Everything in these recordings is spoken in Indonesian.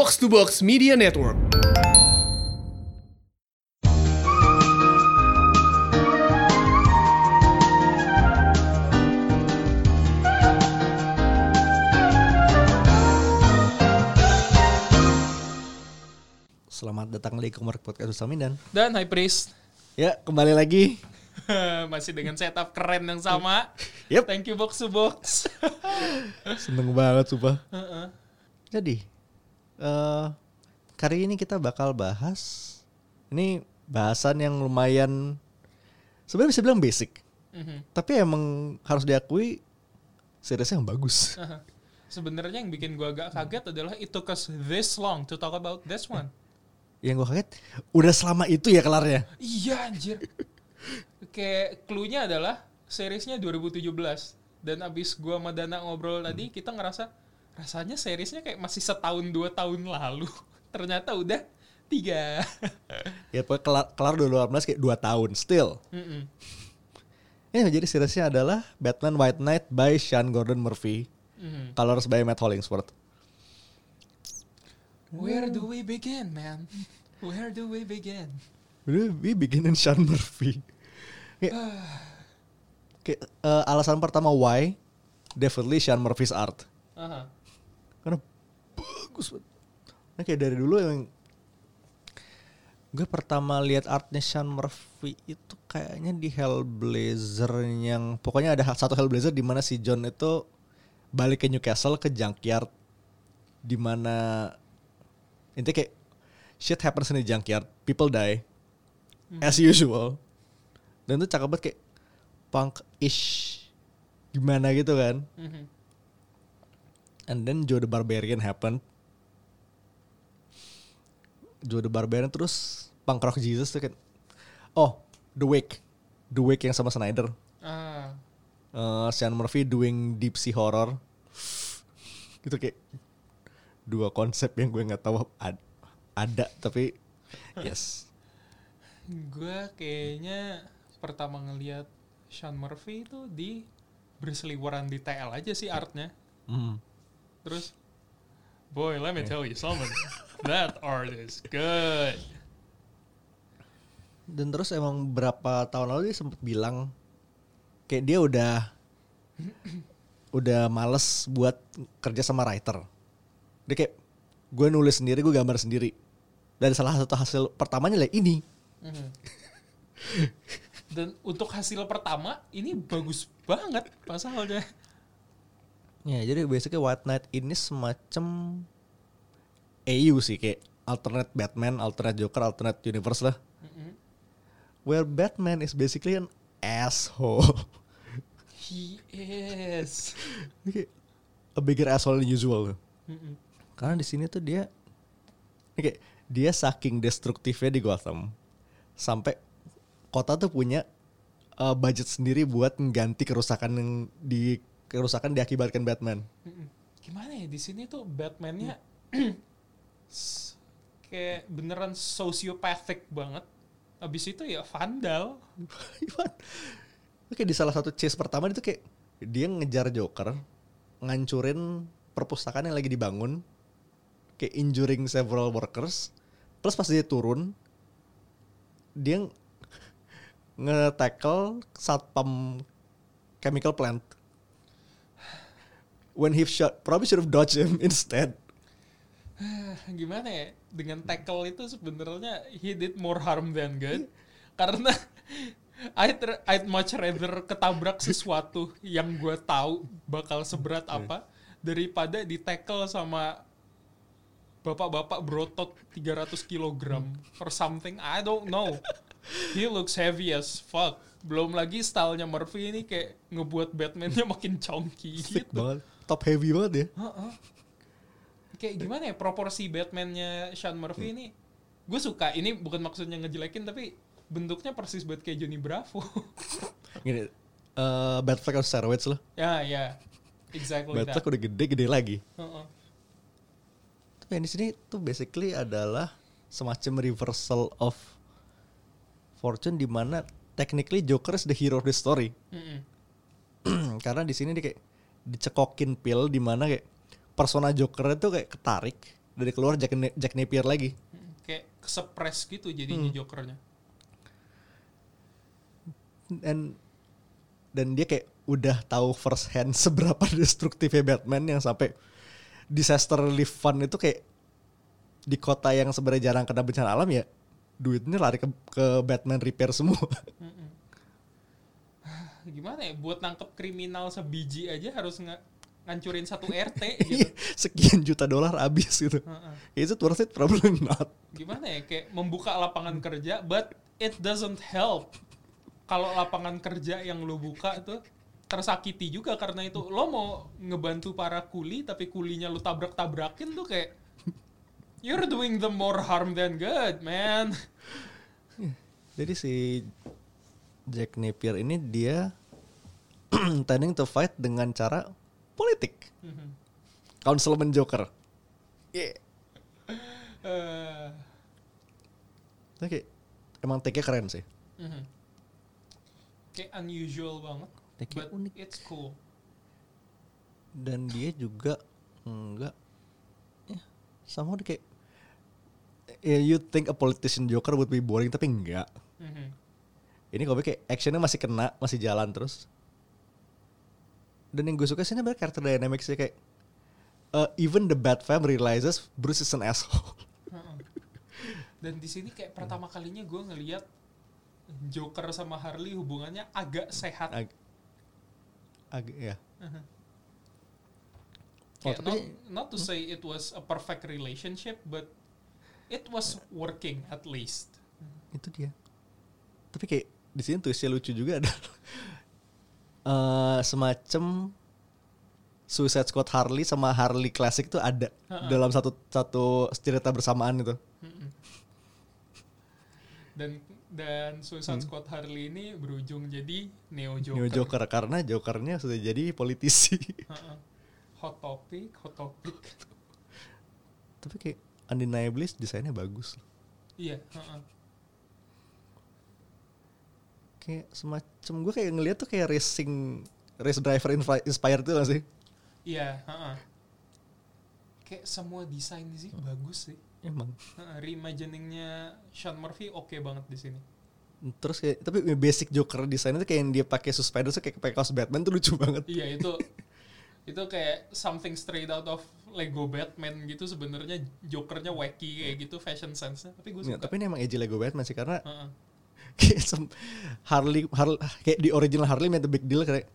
Box to Box Media Network. Selamat datang di Komar Podcast Usamin dan Dan High Priest ya kembali lagi. masih dengan setup keren yang sama. Yep. Thank you box to box. Seneng banget sumpah. Heeh. Jadi eh kali ini kita bakal bahas ini bahasan yang lumayan sebenarnya bisa bilang basic. Mhm. Tapi emang harus diakui seriesnya yang bagus. Sebenarnya yang bikin gua agak kaget adalah it took us this long to talk about this one. Yang gue kaget udah selama itu ya kelarnya. Iya anjir. Kayak clue-nya adalah seriesnya 2017 dan abis gua sama Dana ngobrol tadi kita ngerasa rasanya seriesnya kayak masih setahun dua tahun lalu. Ternyata udah tiga. Ya pokoknya kelar, kelar 2018 kayak 2 tahun still. Mm-mm. Ya jadi seriesnya adalah Batman White Knight by Sean Gordon Murphy. Mhm. Colors by Matt Hollingsworth. Where do we begin, man? Where do we begin? Udah, we begin in Sean Murphy. Kayak, kayak, eh, alasan pertama why definitely Sean Murphy's art. Aha. Karena bagus banget. Nah, kayak dari dulu yang gue pertama lihat artnya Sean Murphy itu kayaknya di Hellblazer yang pokoknya ada satu Hellblazer di mana si John itu balik ke Newcastle ke junkyard di mana intinya kayak shit happens in the junkyard, people die as usual. Dan itu cakep banget kayak punk-ish gimana gitu kan. Mhm. And then Joe the Barbarian happened. Joe the Barbarian terus Punk Rock Jesus tuh kan. Oh, The Wake. The Wake yang sama Snyder. Ah. Eh Sean Murphy doing deep sea horror. Gitu kayak dua konsep yang gue nggak tahu ad- ada tapi yes. Gue kayaknya pertama ngelihat Sean Murphy itu di berseliweran di TL aja sih artnya. Hmm. Terus, boy, let me tell you something. That art is good. Dan terus emang berapa tahun lalu dia sempet bilang kayak dia udah udah males buat kerja sama writer. Dia kayak gue nulis sendiri, gue gambar sendiri. Dan salah satu hasil pertamanya lah ini. Mhm. Dan untuk hasil pertama ini bagus banget pasalnya. Ya, jadi basically White Knight ini semacam AU sih kayak alternate Batman, alternate Joker, alternate universe lah. Mhm. Where Batman is basically an asshole. He is. A bigger asshole than usual. Mhm. Karena di sini tuh dia kayak dia saking destruktifnya di Gotham sampai kota tuh punya uh, budget sendiri buat mengganti kerusakan yang di kerusakan diakibatkan Batman. Gimana ya di sini tuh Batman-nya kayak beneran sociopathic banget. Abis itu ya vandal. Oke di salah satu chase pertama itu kayak dia ngejar Joker, ngancurin perpustakaan yang lagi dibangun, kayak injuring several workers. Plus pas dia turun, dia ng- nge-tackle satpam chemical plant. When he shot, probably should have dodged him instead. Gimana ya? Dengan tackle itu sebenarnya he did more harm than good. Karena I'd, I'd much rather ketabrak sesuatu yang gue tahu bakal seberat apa daripada di tackle sama bapak-bapak berotot 300 kg or something. I don't know. He looks heavy as fuck. Belum lagi stylenya Murphy ini kayak ngebuat Batman-nya makin chunky Thick gitu. banget, top heavy banget ya. Heeh. Kayak gimana ya proporsi Batman-nya Sean Murphy ini? Gue suka. Ini bukan maksudnya ngejelekin tapi bentuknya persis banget kayak Johnny Bravo. Gini, eh Batfleck harus steroids lah. ya, ya. Exactly Batfleck that. udah gede-gede lagi. Heeh. Tapi yang di sini tuh basically adalah semacam reversal of fortune di mana technically Joker is the hero of the story. Mm-mm. Karena di sini dia kayak dicekokin pil di mana kayak persona Joker itu kayak ketarik dari keluar Jack, Na- Jack Napier lagi. Hmm, Kayak suppress gitu jadinya Hmm. Jokernya. dan dan dia kayak udah tahu first hand seberapa destruktifnya Batman yang sampai disaster relief fund itu kayak di kota yang sebenarnya jarang kena bencana alam ya duitnya lari ke, ke Batman repair semua. Mm-mm. Gimana ya buat nangkep kriminal sebiji aja harus nga- ngancurin satu RT gitu. Sekian juta dolar habis gitu. Heeh. Is it worth it? Probably not. Gimana ya kayak membuka lapangan kerja but it doesn't help. Kalau lapangan kerja yang lo buka tuh tersakiti juga karena itu lo mau ngebantu para kuli tapi kulinya lo tabrak-tabrakin tuh kayak you're doing the more harm than good, man. Jadi si Jack Napier ini dia tending to fight dengan cara politik. Mhm. Councilman Joker. Yeah. Eh, Tapi kayak emang take-nya keren sih. mhm. Kayak unusual banget, Take-nya but unik. it's cool. Dan dia juga enggak ya sama dia kayak ya you think a politician Joker would be boring tapi enggak. Mhm. Ini kalau kayak actionnya masih kena, masih jalan terus. Dan yang gue suka sih sebenarnya karakter dynamicsnya kayak uh, even the Batfam realizes Bruce is an asshole. Dan di sini kayak pertama kalinya gue ngelihat Joker sama Harley hubungannya agak sehat. Ag agak ya. Mhm. Oh, not, not to say it was a perfect relationship, but it was working at least. itu dia tapi kayak di sini twistnya lucu juga ada eh semacam Suicide Squad Harley sama Harley Classic tuh ada Ha-ha. dalam satu satu cerita bersamaan itu. Dan dan Suicide Squad Harley ini berujung jadi Neo Joker. Neo Joker karena Jokernya sudah jadi politisi Heeh. Hot topic, hot topic. tapi kayak undeniably desainnya bagus iya. heeh. Kayak semacam gue kayak ngeliat tuh kayak racing race driver inspired tuh gak sih Iya. heeh. Kayak semua desain di sini bagus sih. emang Heeh, Reimaginingnya Sean Murphy oke banget di sini. terus kayak tapi basic Joker desainnya tuh kayak yang dia pakai suspender tuh kayak pakai kaos Batman tuh lucu banget Iya itu itu kayak something straight out of Lego Batman gitu sebenarnya Jokernya wacky kayak gitu fashion sense-nya tapi gue Ya, suka. tapi ini emang edgy Lego Batman sih karena Heeh. Kayak sem- Harley, Harley kayak di original Harley made a big deal kayak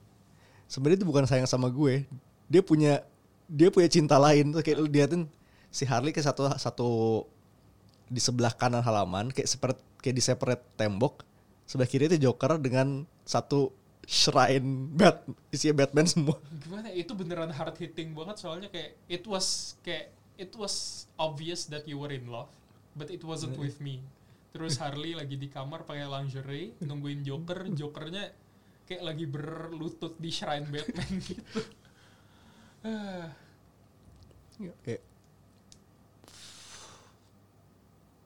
sebenarnya itu bukan sayang sama gue. Dia punya dia punya cinta lain. Tuh kayak lu liatin si Harley ke satu satu di sebelah kanan halaman kayak seperti kayak di separate tembok sebelah kiri itu Joker dengan satu shrine bat isinya Batman semua. Gimana? Itu beneran hard hitting banget soalnya kayak it was kayak it was obvious that you were in love but it wasn't with me. Terus Harley lagi di kamar pakai lingerie nungguin Joker, Jokernya kayak lagi berlutut di shrine Batman gitu. Ah, kayak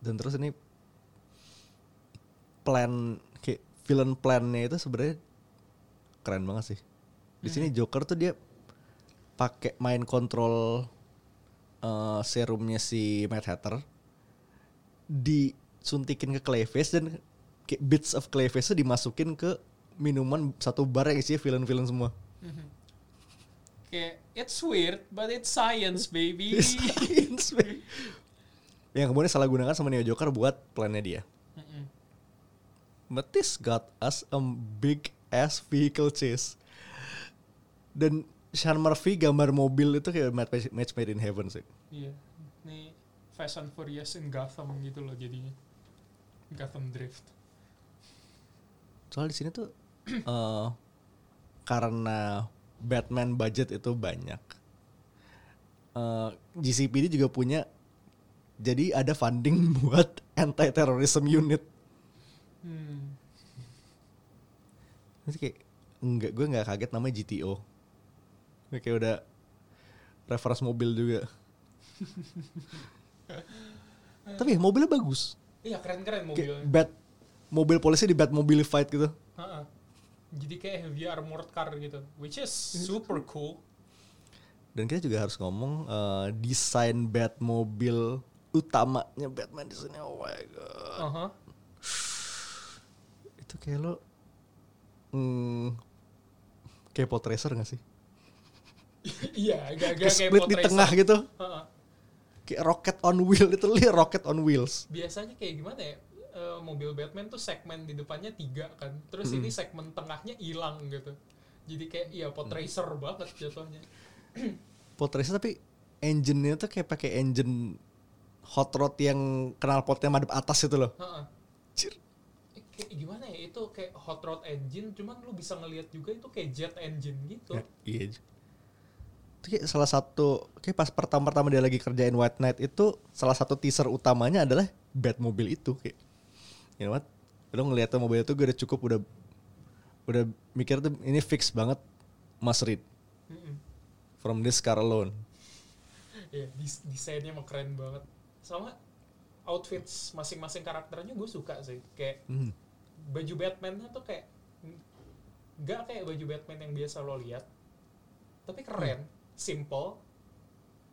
dan terus ini plan kayak villain plannya itu sebenarnya keren banget sih. Di sini Joker tuh dia pakai main kontrol eh, serumnya si Mad Hatter disuntikin ke Clayface dan kayak bits of Clayface tuh dimasukin ke minuman satu bar yang isinya villain-villain semua mhm. kayak it's weird but it's science baby. Science, man. yang kemudian salah gunakan sama Neo Joker buat plannya dia Mhm. But this got us a big ass vehicle chase. Dan Sean Murphy gambar mobil itu kayak match, match made in heaven sih. Iya, ini Fast and Furious in Gotham gitu loh jadinya. Gotham Drift. Soal di sini tuh eh karena Batman budget itu banyak. eh GCPD juga punya jadi ada funding buat anti terrorism unit. Hmm. Nanti kayak enggak gue nggak kaget namanya GTO. Ini kayak udah reference mobil juga. Tapi mobilnya bagus. Iya keren-keren mobilnya. bat mobil polisi di bat fight gitu. Ha-ha. Jadi kayak heavy armored car gitu, which is super cool. Dan kita juga harus ngomong eh, desain Batmobile utamanya Batman di sini. Oh my god. Aha. Itu kayak lo hmm, kayak pot racer gak sih? Iya, agak-agak Kayak kayak split di tengah gitu. Heeh. Kayak rocket on wheel itu lihat rocket on wheels. Biasanya kayak gimana ya? eh, mobil Batman tuh segmen di depannya tiga kan. Terus ini segmen tengahnya hilang gitu. Jadi kayak iya pot racer banget jatuhnya. Pot racer tapi engine-nya tuh kayak pakai engine hot rod yang knalpotnya madep atas itu loh. Heeh. Eh, Kayak gimana ya itu kayak hot rod engine cuman lu bisa ngelihat juga itu kayak jet engine gitu. Ya, iya. Kayak salah satu kayak pas pertama-pertama dia lagi kerjain White Knight itu salah satu teaser utamanya adalah Batmobile itu kayak you know what? Lo ngeliat tuh mobil itu gue udah cukup udah udah mikir tuh ini fix banget Mas Reed from this car alone. Iya, des- desainnya emang keren banget. Sama outfits masing-masing karakternya gue suka sih. Kayak Hmm. baju Batman-nya tuh kayak nggak kayak baju Batman yang biasa lo lihat. Tapi keren, simple,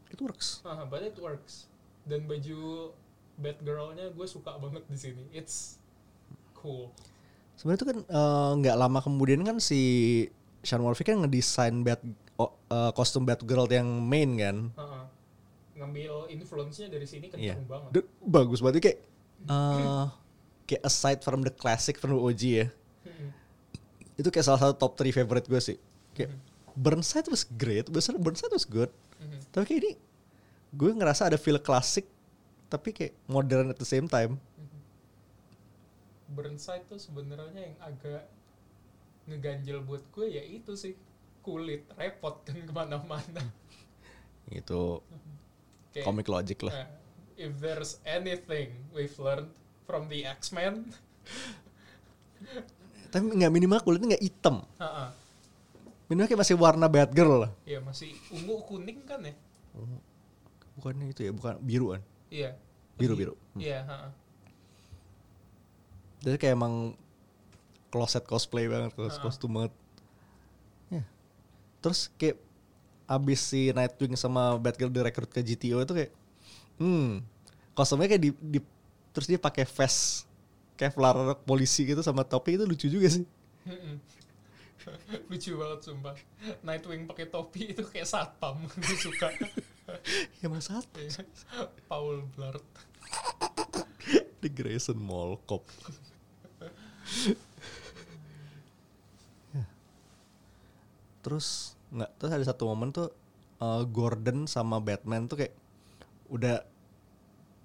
It works. uh, but it works. Dan baju Batgirl-nya gue suka banget di sini. It's cool. Sebenarnya itu kan eh, nggak lama kemudian kan si Sean Murphy kan ngedesain Bat oh, eh, kostum Batgirl yang main kan. Uh-uh. Ngambil influence-nya dari sini kenceng Iya. banget. Dan bagus banget kayak eh kayak aside from the classic from the OG ya. Mm-mm. Itu kayak salah satu top 3 favorite gue sih. Kayak Burnside was great, Burnside, Burnside was good. Mhm. Tapi kayak ini gue ngerasa ada feel klasik tapi kayak modern at the same time. Burnside tuh sebenarnya yang agak ngeganjel buat gue ya itu sih kulit repot kan ke mana-mana Itu Kayak, comic logic lah. eh, if there's anything we've learned from the X-Men Tapi nggak minimal kulitnya nggak hitam. ha-ha, Minimal kayak masih warna Batgirl lah. ya masih ungu kuning kan ya Bukannya itu ya, bukan biru kan. iya Biru-biru. Hmm. iya ha-ha. Jadi kayak emang closet cosplay banget, closet Ah. kostum banget. Ya. Terus kayak abis si Nightwing sama Batgirl direkrut ke GTO itu kayak, hmm, kostumnya kayak di, di- terus dia pakai vest Kevlar polisi gitu sama topi itu lucu juga sih. Lucu banget sumpah Nightwing pakai topi itu kayak satpam gue suka Ya mas satu Iya. Paul Blart di Grayson Mall Cop. Ya. Terus nggak terus ada satu momen tuh uh, Gordon sama Batman tuh kayak udah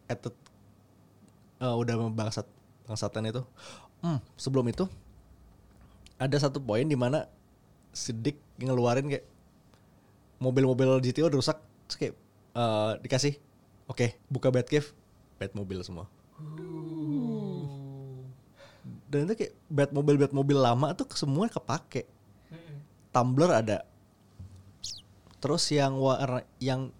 the- uh, udah bangsat bangsatan itu. Hmm, sebelum itu ada satu poin di mana si Dick ngeluarin kayak mobil-mobil GTO udah rusak terus kayak uh, dikasih oke buka Batcave Batmobile semua. Dan itu kayak Batmobile Batmobile lama tuh semua kepake. Mm-mm. Tumblr ada. Terus yang warna yang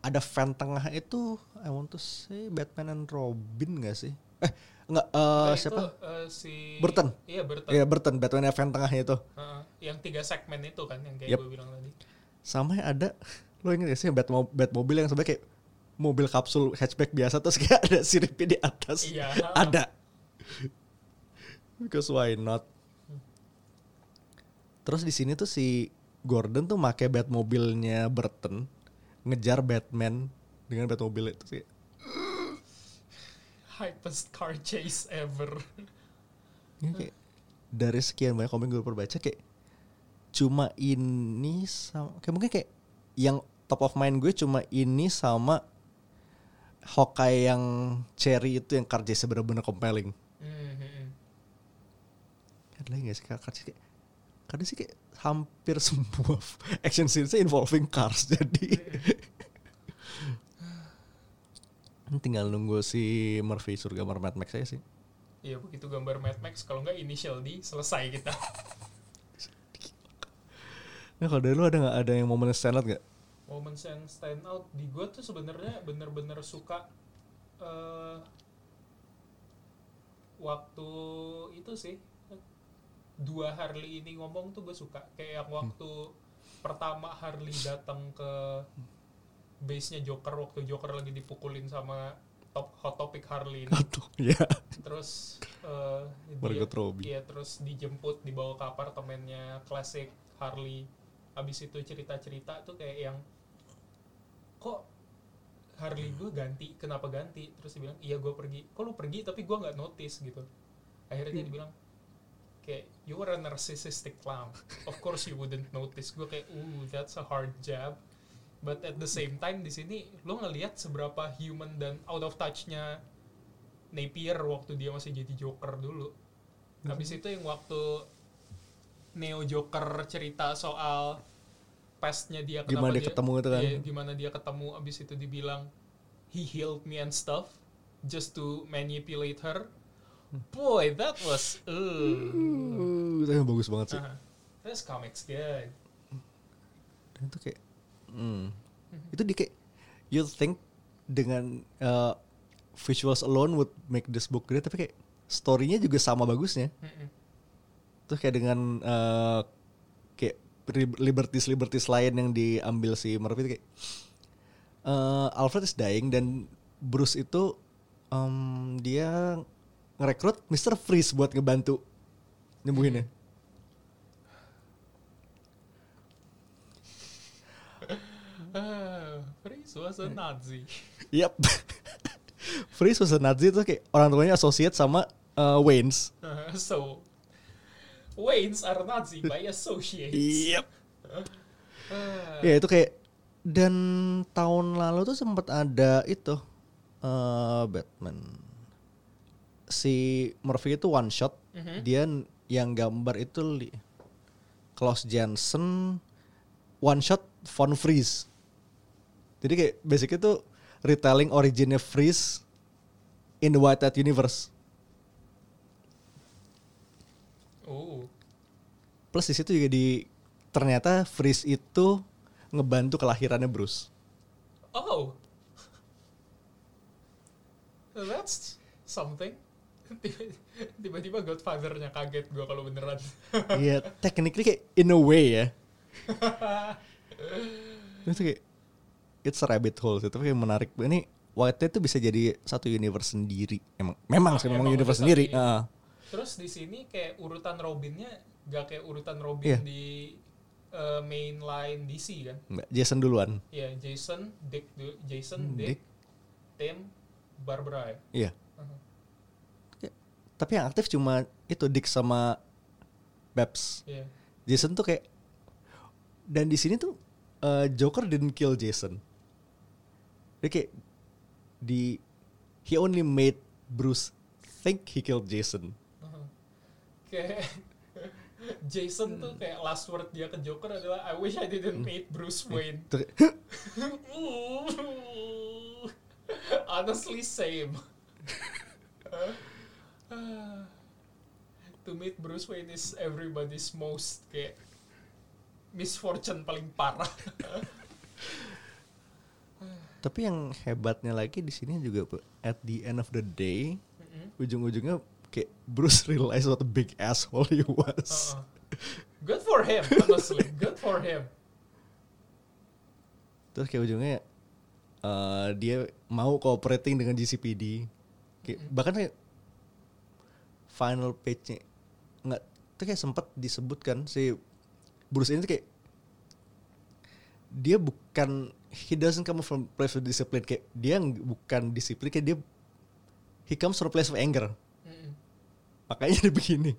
ada fan tengah itu I want to say Batman and Robin gak sih? Eh enggak eh, Nah, itu, siapa eh, si Burton. Iya Burton. ya Burton Batman fan tengahnya itu Heeh, yang tiga segmen itu kan yang kayak Yep. gue bilang tadi. sama yang ada lo inget gak sih Batmo Batmobile yang sebenarnya kayak mobil kapsul hatchback biasa terus kayak ada siripnya di atas Iya. ada because why not terus di sini tuh si Gordon tuh make Batmobilnya Burton ngejar Batman dengan Batmobile itu sih Hypest car chase ever. Ini kayak dari sekian banyak komik gue pernah baca kayak cuma ini sama kayak mungkin kayak yang top of mind gue cuma ini sama Hawkeye yang cherry itu yang karja bener-bener compelling. Mhm. Ada lagi gak sih kar karja kayak karena sih kayak hampir semua action scenes involving cars jadi Ini tinggal nunggu si Murphy gambar Mad Max saya sih. Iya begitu gambar Mad Max kalau nggak initial D selesai kita. Nah kalau dari lu ada nggak ada yang momen stand out nggak? Moments yang stand out di gue tuh sebenarnya bener-bener suka eh waktu itu sih dua Harley ini ngomong tuh gue suka kayak yang waktu pertama Harley datang ke base-nya Joker waktu Joker lagi dipukulin sama top hot topic Harley ini. Aduh, ya. terus eh, Margot dia- Robbie. iya terus dijemput dibawa ke apartemennya klasik Harley. Habis itu cerita-cerita tuh kayak yang kok Harley gue ganti? Kenapa ganti? Terus dia bilang iya gue pergi. Kok lu pergi? Tapi gue nggak notice gitu. Akhirnya dia dibilang kayak you were a narcissistic clown. Of course you wouldn't notice. Gue kayak ooh that's a hard jab but at the same time di sini lo ngelihat seberapa human dan out of touch-nya Napier waktu dia masih jadi Joker dulu. Habis itu yang waktu Neo Joker cerita soal pastnya dia Gimana dia ketemu itu kan? iya, gimana dia ketemu abis itu dibilang he healed me and stuff just to manipulate her. Boy, that was uh. Uh, itu yang bagus banget sih. Uh, this comics good. Dan itu kayak, hmm, itu di kayak, you think dengan uh, visuals alone would make this book great, tapi kayak story-nya juga sama bagusnya. Mm-mm. Terus kayak dengan uh, kayak liberties liberties lain yang diambil si Murphy itu kayak uh, Alfred is dying dan Bruce itu um, dia ngerekrut Mr. Freeze buat ngebantu nyembuhinnya. Freeze was a Nazi. Yap. Freeze was a Nazi itu kayak orang tuanya associate sama uh, Waynes. Uh, so, Waynes are Nazi by associates. Yep. Ah, Ya itu kayak dan tahun lalu tuh sempat ada itu uh, Batman si Murphy itu one shot Mhm. dia n- yang gambar itu Klaus Jansen one shot Von Freeze jadi kayak basicnya tuh retelling originnya Freeze in the White Hat universe Oh, plus di situ juga di ternyata Freeze itu ngebantu kelahirannya Bruce oh, that's something. Tiba- Tiba-tiba Godfather-nya kaget gua kalau beneran. Iya, technically kayak in a way ya. itu kayak it's a rabbit hole sih, tapi menarik. Ini White itu bisa jadi satu universe sendiri. Emang, memang sih, memang emang universe sendiri. Ah. Terus di sini kayak urutan Robinnya gak kayak urutan Robin Iya. di uh, mainline DC kan? Jason duluan. Ya Jason, Dick, du- Jason, Hmm, Dick, Dick. Tim, Barbara. ya? Iya. Uh-huh. Kayak- Tapi yang aktif cuma itu Dick sama Babs. Iya. Jason tuh kayak dan di sini tuh uh, Joker didn't kill Jason. Dia kayak di he only made Bruce think he killed Jason. Uh-huh. Kayak Jason tuh kayak last word dia ke Joker adalah I wish I didn't meet Bruce Wayne. Tuh kayak, Honestly same. to meet Bruce Wayne is everybody's most kayak misfortune paling parah. Tapi yang hebatnya lagi di sini juga at the end of the day Mm-mm. ujung-ujungnya kayak Bruce realize what a big asshole he was. Uh-uh. Good for him, honestly. Good for him. Terus kayak ujungnya uh, dia mau cooperating dengan GCPD. Kayak, bahkan kayak final page-nya nggak itu kayak sempat disebutkan si Bruce ini tuh kayak dia bukan he doesn't come from place of discipline kayak dia bukan disiplin kayak dia he comes from place of anger Mm-mm. makanya dia begini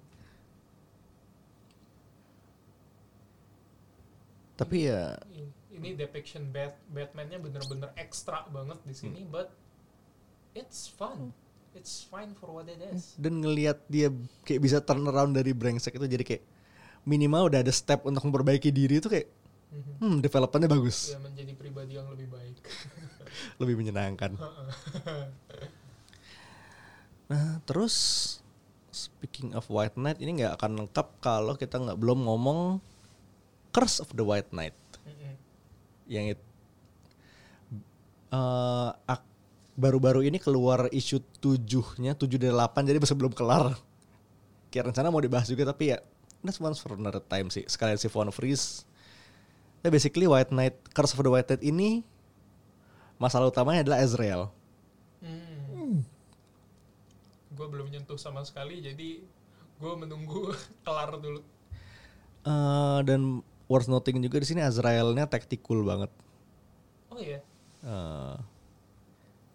tapi ya Ini depiction Bat Batman-nya bener-bener ekstra banget di sini, Hmm. but it's fun. It's fine for what it is. dan ngelihat dia kayak bisa turn around dari brengsek itu jadi kayak minimal udah ada step untuk memperbaiki diri itu kayak. Hmm developmentnya bagus. Ya menjadi pribadi yang lebih baik. lebih menyenangkan. Nah terus speaking of White Knight ini nggak akan lengkap kalau kita nggak belum ngomong Curse of the White Knight. Mm-mm. yang it, eh, ak- baru-baru ini keluar isu tujuhnya tujuh dari delapan jadi masih belum kelar. Kayak rencana mau dibahas juga tapi ya that's once for another time sih. Sekalian si Von Freeze Ya basically White Knight Curse of the White Knight ini masalah utamanya adalah Ezreal. Hmm. Gue belum nyentuh sama sekali, jadi gue menunggu kelar dulu. Eh, dan worth noting juga di sini Azraelnya tactical banget. Oh iya, Eh,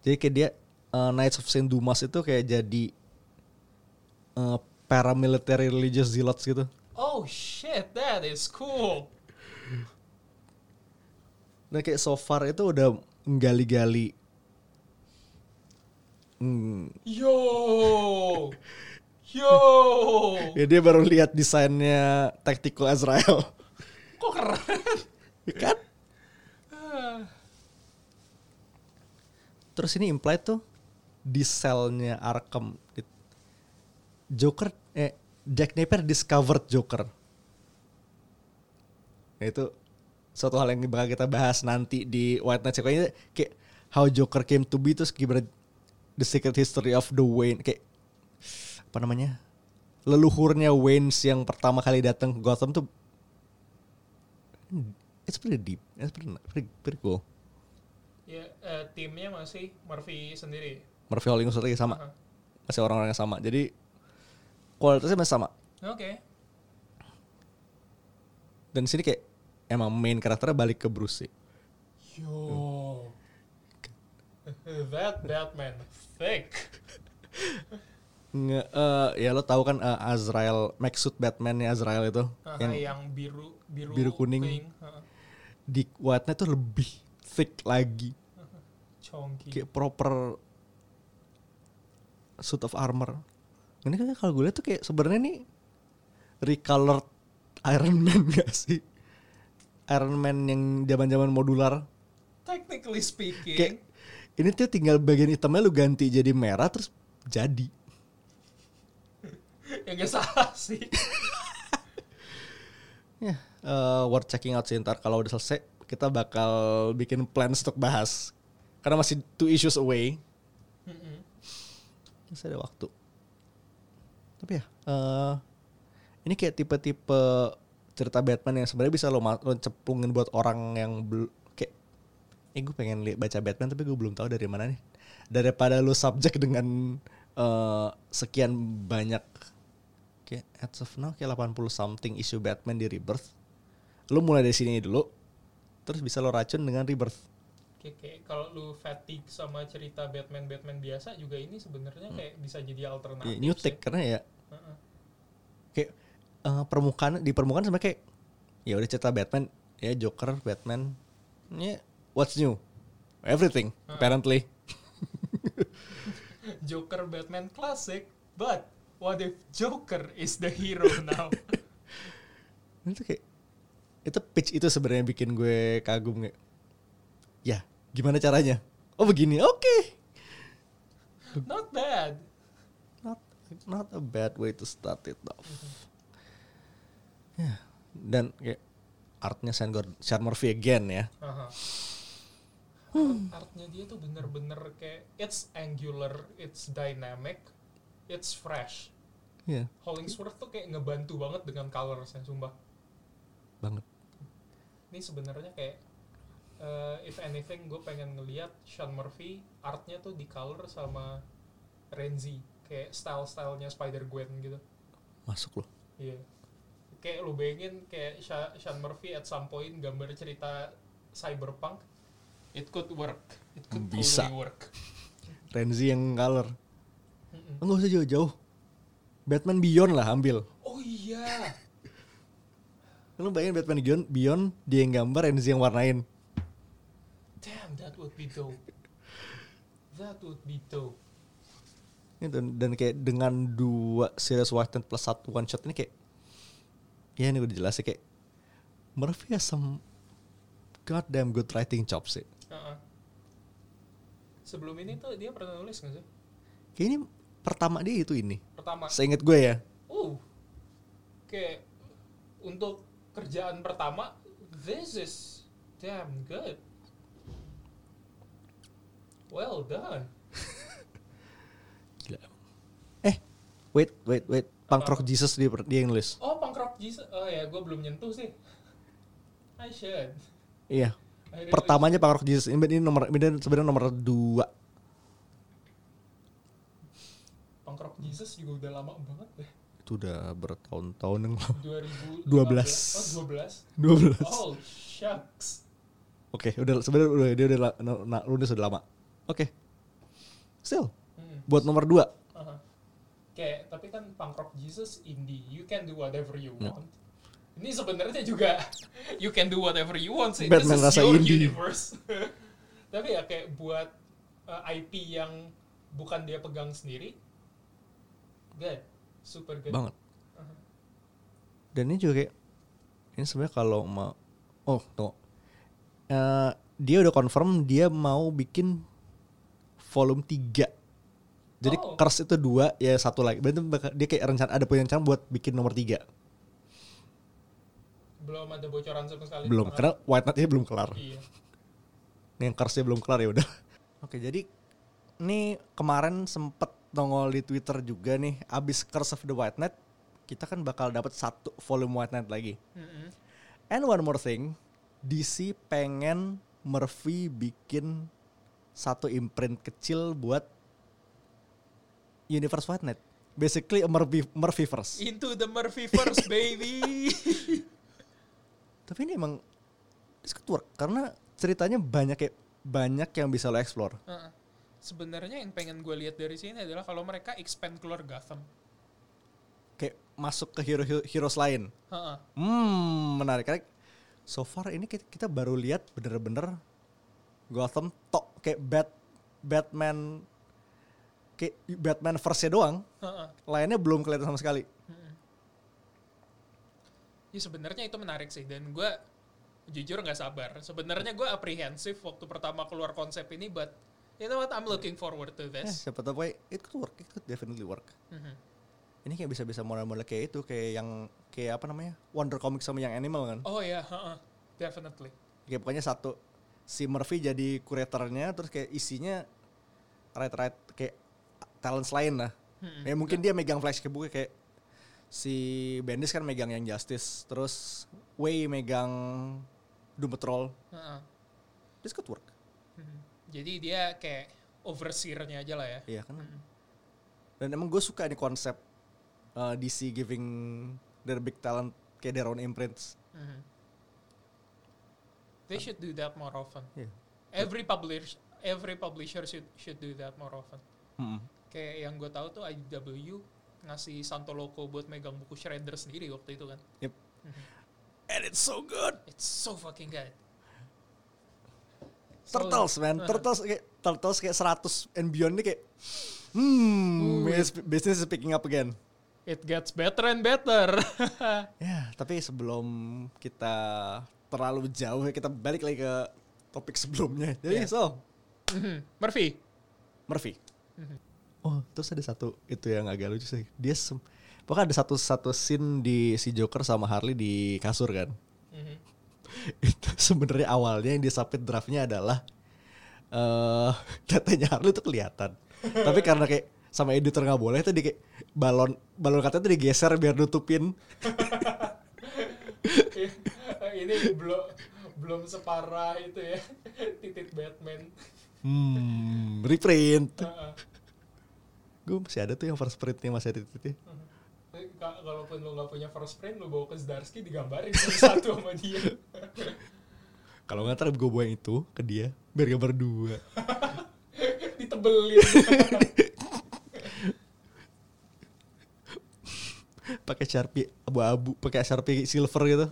jadi kayak dia eh, Knights of Saint Dumas itu kayak jadi eh, paramilitary religious zealots gitu. oh shit, that is cool. Nah kayak so far itu udah gali-gali. Hmm, Yo, yo, ya dia baru lihat desainnya tactical Azrael. kok keren. Ya kan? Terus ini implied tuh di selnya Arkham. Joker eh Jack Napier discovered Joker. Nah, itu suatu hal yang bakal kita bahas nanti di White Knight. Pokoknya kayak how Joker came to be terus gimana the secret history of the Wayne kayak apa namanya leluhurnya Waynes yang pertama kali datang ke Gotham tuh it's pretty deep it's pretty, pretty, pretty cool ya eh, timnya masih Murphy sendiri. Murphy Hollingsworth lagi sama Aha. masih orang-orang yang sama jadi kualitasnya masih sama Oke. dan di sini kayak emang main karakternya balik ke Bruce sih. Yo, that Batman thick. Nge, eh, ya lo tahu kan eh, Azrael Maxsuit Batman-nya Azrael itu. Aha, yang yang, biru, biru, biru kuning. Aha, di Knight tuh lebih thick lagi. Chonky. kayak proper suit of armor. Ini kan kalau gue lihat tuh kayak sebenarnya nih recolored Iron Man gak sih Iron Man yang zaman-zaman modular. Technically speaking, kayak ini tuh tinggal bagian hitamnya lu ganti jadi merah terus jadi. Ya gak salah sih. ya eh, worth checking out sih ntar kalau udah selesai kita bakal bikin plans untuk bahas. Karena masih two issues away. Mm-mm. masih ada waktu. Tapi ya eh ini kayak tipe-tipe cerita Batman yang sebenarnya bisa lo, lo ceplungin buat orang yang kayak eh gue pengen lihat baca Batman tapi gue belum tahu dari mana nih daripada lo subject dengan eh, sekian banyak kayak as of now kayak 80 something issue Batman di Rebirth lo mulai dari sini dulu terus bisa lo racun dengan Rebirth Kayak, kayak kalau lu fatigue sama cerita Batman Batman biasa juga ini sebenarnya kayak bisa jadi alternatif. Ya, new sih. take karena ya Heeh. kayak eh, permukaan di permukaan sama kayak ya udah cerita Batman ya Joker Batman ya what's new everything Ah. apparently Joker Batman classic, but what if Joker is the hero now? itu kayak itu pitch itu sebenarnya bikin gue kagum kayak ya gimana caranya oh begini oke Not bad. not not a bad way to start it off ya dan kayak artnya Sean Gordon Sean Murphy again ya Aha. Art- Artnya dia tuh bener-bener kayak it's angular, it's dynamic, it's fresh. ya Hollingsworth tuh kayak ngebantu banget dengan colorsnya, sumpah. banget Ini sebenarnya kayak eh, if anything gue pengen ngeliat Sean Murphy artnya tuh di color sama Renzi kayak style-stylenya Spider Gwen gitu. masuk loh Iya. Kayak lu bayangin kayak Sean Murphy at some point gambar cerita cyberpunk. It could work. It could Bisa. totally work. Renzi yang color Mm-mm. enggak usah jauh-jauh Batman Beyond lah ambil Oh iya. Lu bayangin Batman Beyond, Beyond dia yang gambar, Renzi yang warnain. Damn, that would be dope. That would be dope. Dan, dan kayak dengan dua series Knight plus satu one shot ini kayak ya ini udah jelas sih kayak Murphy has some goddamn good writing chops sih. Uh-uh. Sebelum ini tuh dia pernah nulis nggak sih? Kayak ini pertama dia itu ini. Pertama. Seingat gue ya. Uh. Kayak untuk kerjaan pertama, this is damn good. Well done. Gila. Eh, wait, wait, wait. Punk? Rock Jesus dia, dia yang nulis. Oh, Punk Rock Jesus. Oh ya, gue belum nyentuh sih. I should. Iya. I Pertamanya Punk Rock Jesus. Ini, ini nomor ini sebenarnya nomor dua. Punk Rock Jesus juga udah lama banget deh. Itu udah bertahun-tahun yang lalu. 2012. 12. Oh, 12. 12. Oh, shucks. Oke, udah sebenarnya udah dia udah la- na- na- udah lama. Oke. Still Hmm. buat nomor dua. Aha. Kayak tapi kan punk rock Jesus indie, you can do whatever you Ya. want. Ini sebenarnya juga you can do whatever you want sih. Batman This is rasa your indie. universe. tapi ya kayak buat uh, IP yang bukan dia pegang sendiri, good, super good. Banget. Aha. Dan ini juga kayak ini sebenarnya kalau mau oh tunggu. Eh, dia udah confirm dia mau bikin volume 3 jadi Oh. Curse itu dua ya satu lagi berarti dia kayak rencana ada punya rencana buat bikin nomor tiga Belum ada bocoran sama sekali. belum karena White Knight belum kelar Iya. yang Curse belum kelar ya udah oke jadi ini kemarin sempet nongol di Twitter juga nih abis Curse of the White Knight kita kan bakal dapat satu volume White Knight lagi Mm-mm. And one more thing, DC pengen Murphy bikin satu imprint kecil buat Universe White Knight. Basically a Murphy, Murphyverse. Into the Murphy first, baby. Tapi ini emang work karena ceritanya banyak kayak banyak yang bisa lo explore. Heeh. Sebenarnya yang pengen gue lihat dari sini adalah kalau mereka expand keluar Gotham. Kayak masuk ke hero heroes lain. Heeh. Hmm, menarik. Karena so far ini kita, kita baru lihat bener-bener Gotham tok kayak Bat Batman kayak Batman verse doang. Heeh. lainnya belum kelihatan sama sekali. Ya sebenarnya itu menarik sih dan gue jujur nggak sabar. Sebenarnya gue aprehensif waktu pertama keluar konsep ini, but you know what? I'm looking forward to this. siapa tahu it could work, it could definitely work. Mhm. Ini kayak bisa-bisa model-model kayak itu, kayak yang kayak apa namanya? Wonder Comics sama yang Animal kan. Oh ya, heeh. definitely. Kayak pokoknya satu si Murphy jadi kuratornya terus kayak isinya right-right kayak talent lain lah. Mhm. Ya mungkin dia megang flash buku kayak si Bendis kan megang yang Justice, terus Way megang Doom Patrol. Heeh. This could work. Mhm. Jadi dia kayak overseer-nya aja lah ya. Iya kan. Mhm. Dan emang gue suka nih konsep uh, DC giving their big talent kayak their own imprints. Mhm. They should do that more often. Iya. Every publisher, every publisher should should do that more often. Mm-mm. Kayak yang gue tahu tuh IDW ngasih Santo Loco buat megang buku Shredder sendiri waktu itu kan. Yep. And it's so good. It's so fucking good. So- Turtles man, Uh, Turtles kayak Turtles kayak 100 and beyond nih kayak hmm, bus- business is picking up again. It gets better and better. Ya, tapi sebelum kita terlalu jauh kita balik lagi ke topik sebelumnya. Jadi Yeah. so, Mhm. Murphy. Murphy. Mhm. Oh, terus ada satu itu yang agak lucu sih. Dia sem- pokoknya ada satu satu scene di si Joker sama Harley di kasur kan. Mhm. itu sebenarnya awalnya yang disapit draftnya adalah eh datanya Harley itu kelihatan. Tapi karena kayak sama editor nggak boleh tuh di kayak balon balon katanya tuh digeser biar nutupin. Ini belum belum separah itu ya. Titit Batman. Hmm, reprint. Heeh. Gue masih ada tuh yang first printnya masih ada titiknya. Eh, ka- Kalaupun lu nggak punya first print, lu bawa ke Zdarsky digambarin satu sama dia. Kalau nggak ntar gue bawa yang itu ke dia biar gambar dua. Ditebelin. Pakai sharpie abu-abu, pakai sharpie silver gitu.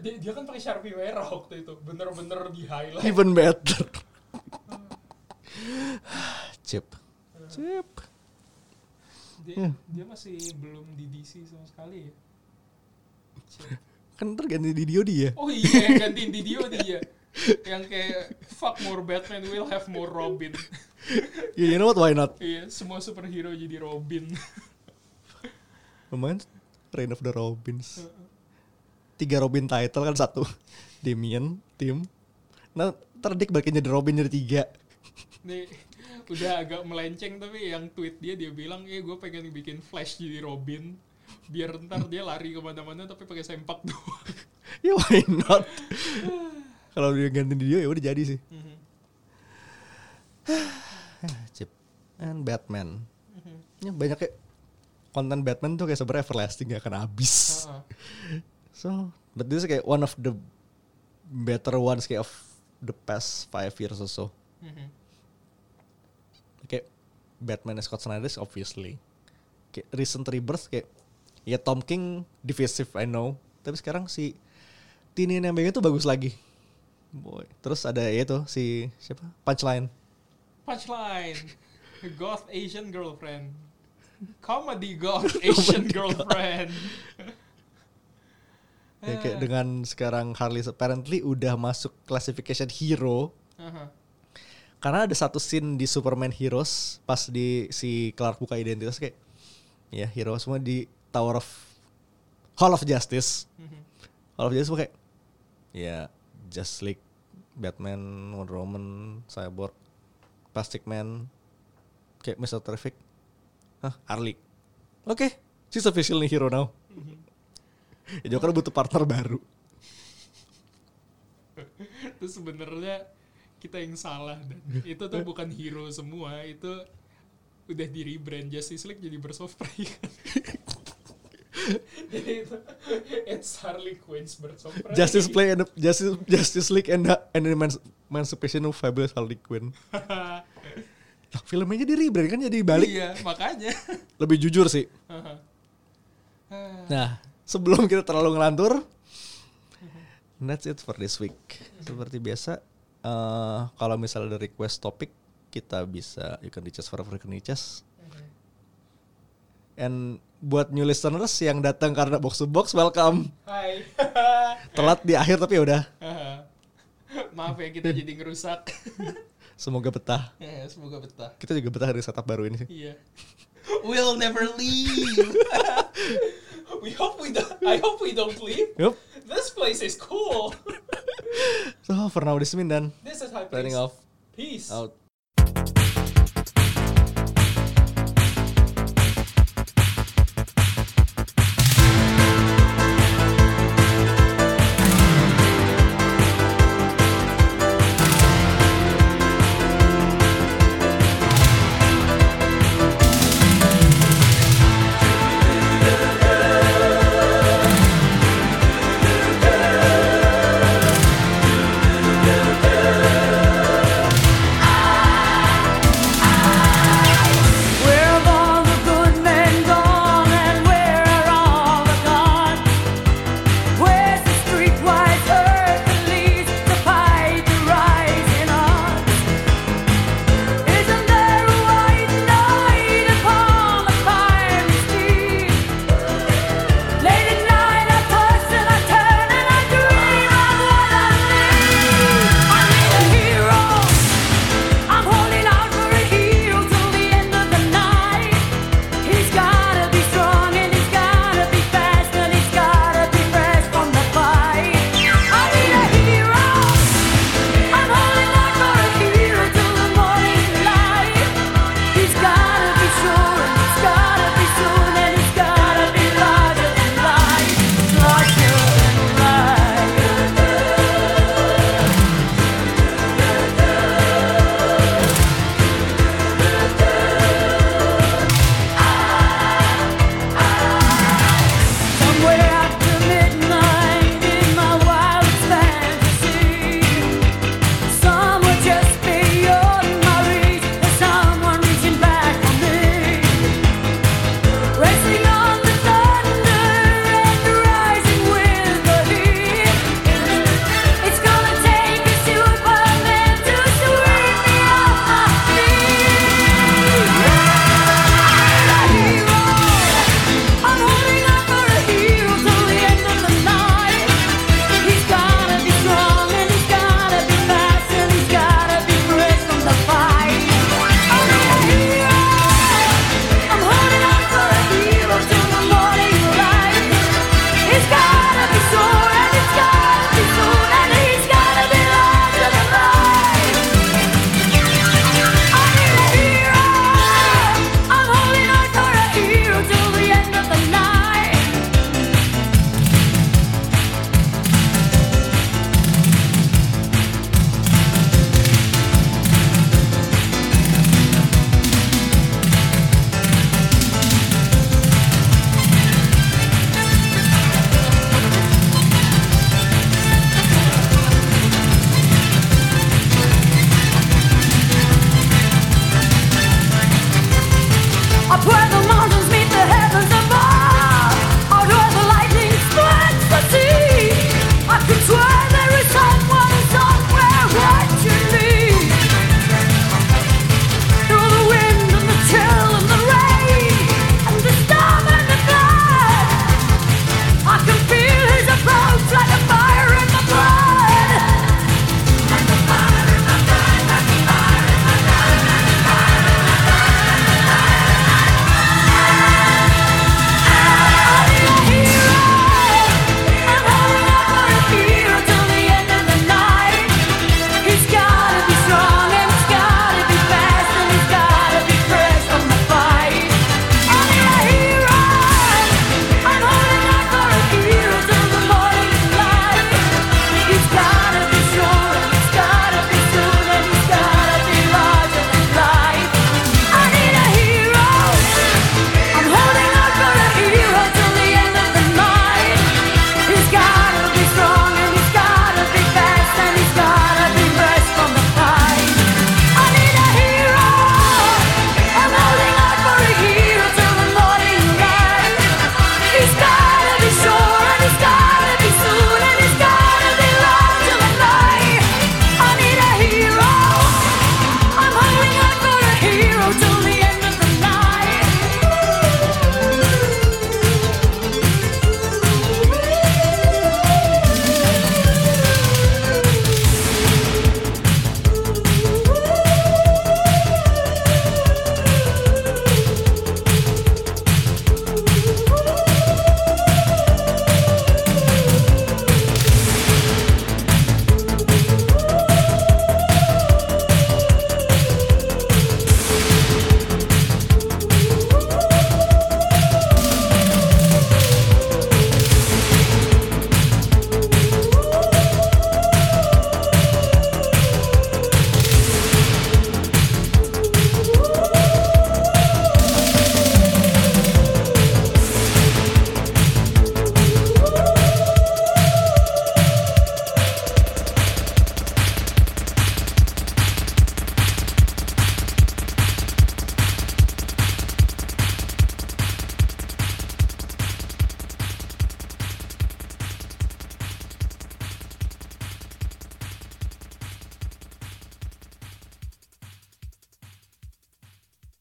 dia, dia kan pakai Sharpie merah waktu itu. Bener-bener di highlight. Even better. Chip. Chip. Dia, dia masih belum di DC sama sekali ya. Kan ntar ganti di Dio dia. Oh iya, gantiin di Dio dia. Yang kayak fuck more Batman, we'll have more Robin. Ya, you know what? Why not? Iya, semua superhero jadi Robin. Lumayan Reign of the Robins. Tiga Robin title kan satu. Damien, Tim. Nah, ntar Dick balikin jadi Robin jadi tiga. Nih, udah agak melenceng tapi yang tweet dia dia bilang, eh gue pengen bikin Flash jadi Robin. biar ntar dia lari ke mana-mana tapi pakai sempak doang. ya why not? Kalau dia ganti dia ya udah jadi sih. Mhm. Chip and Batman. Ya banyak kayak konten Batman tuh kayak sebenarnya everlasting gak akan habis. So, but this is kayak one of the better ones kayak of the past five years or so. mhm. Kayak Batman and Scott Snyder is obviously. Kayak recent rebirth kayak ya Tom King divisive I know, tapi sekarang si Tini yang tuh bagus lagi. Boy. Terus ada ya itu si siapa? Punchline. Punchline. Goth Asian girlfriend. Comedy goth Asian girlfriend. Ya, kayak dengan sekarang Harley apparently udah masuk classification hero Aha. Karena ada satu scene di Superman Heroes pas di si Clark buka identitas kayak ya hero semua di Tower of Hall of Justice. Mhm. Hall of Justice kayak ya Just League, Batman, Wonder Woman, Cyborg, Plastic Man, kayak Mr. Terrific. Hah, Harley. Oke, she's officially hero now. ya Joker butuh partner baru. Terus sebenarnya kita yang salah dan itu tuh bukan hero semua, itu udah di rebrand Justice League jadi Prey kan. jadi itu it's Harley Quinn's Birds of Prey. Justice Play and Justice Justice League and the, and the Emanci- Emancipation of Fabulous Harley Quinn. Lah, filmnya jadi rebrand kan jadi balik. Iya, makanya. Lebih jujur sih. Nah, sebelum kita terlalu ngelantur, that's it for this week. Seperti biasa, eh, kalau misalnya ada request topik, kita bisa you can reach us wherever you can reach us. And buat new listeners yang datang karena box to box, welcome. Hai. Telat di akhir tapi ya udah. Maaf ya kita jadi ngerusak. Semoga betah. ya, semoga betah. Kita juga betah dari setup baru ini sih. Iya. We'll never leave. we hope we don't. I hope we don't leave. Yup. This place is cool. So, for now, this has. This is High Planning off. Peace. Out.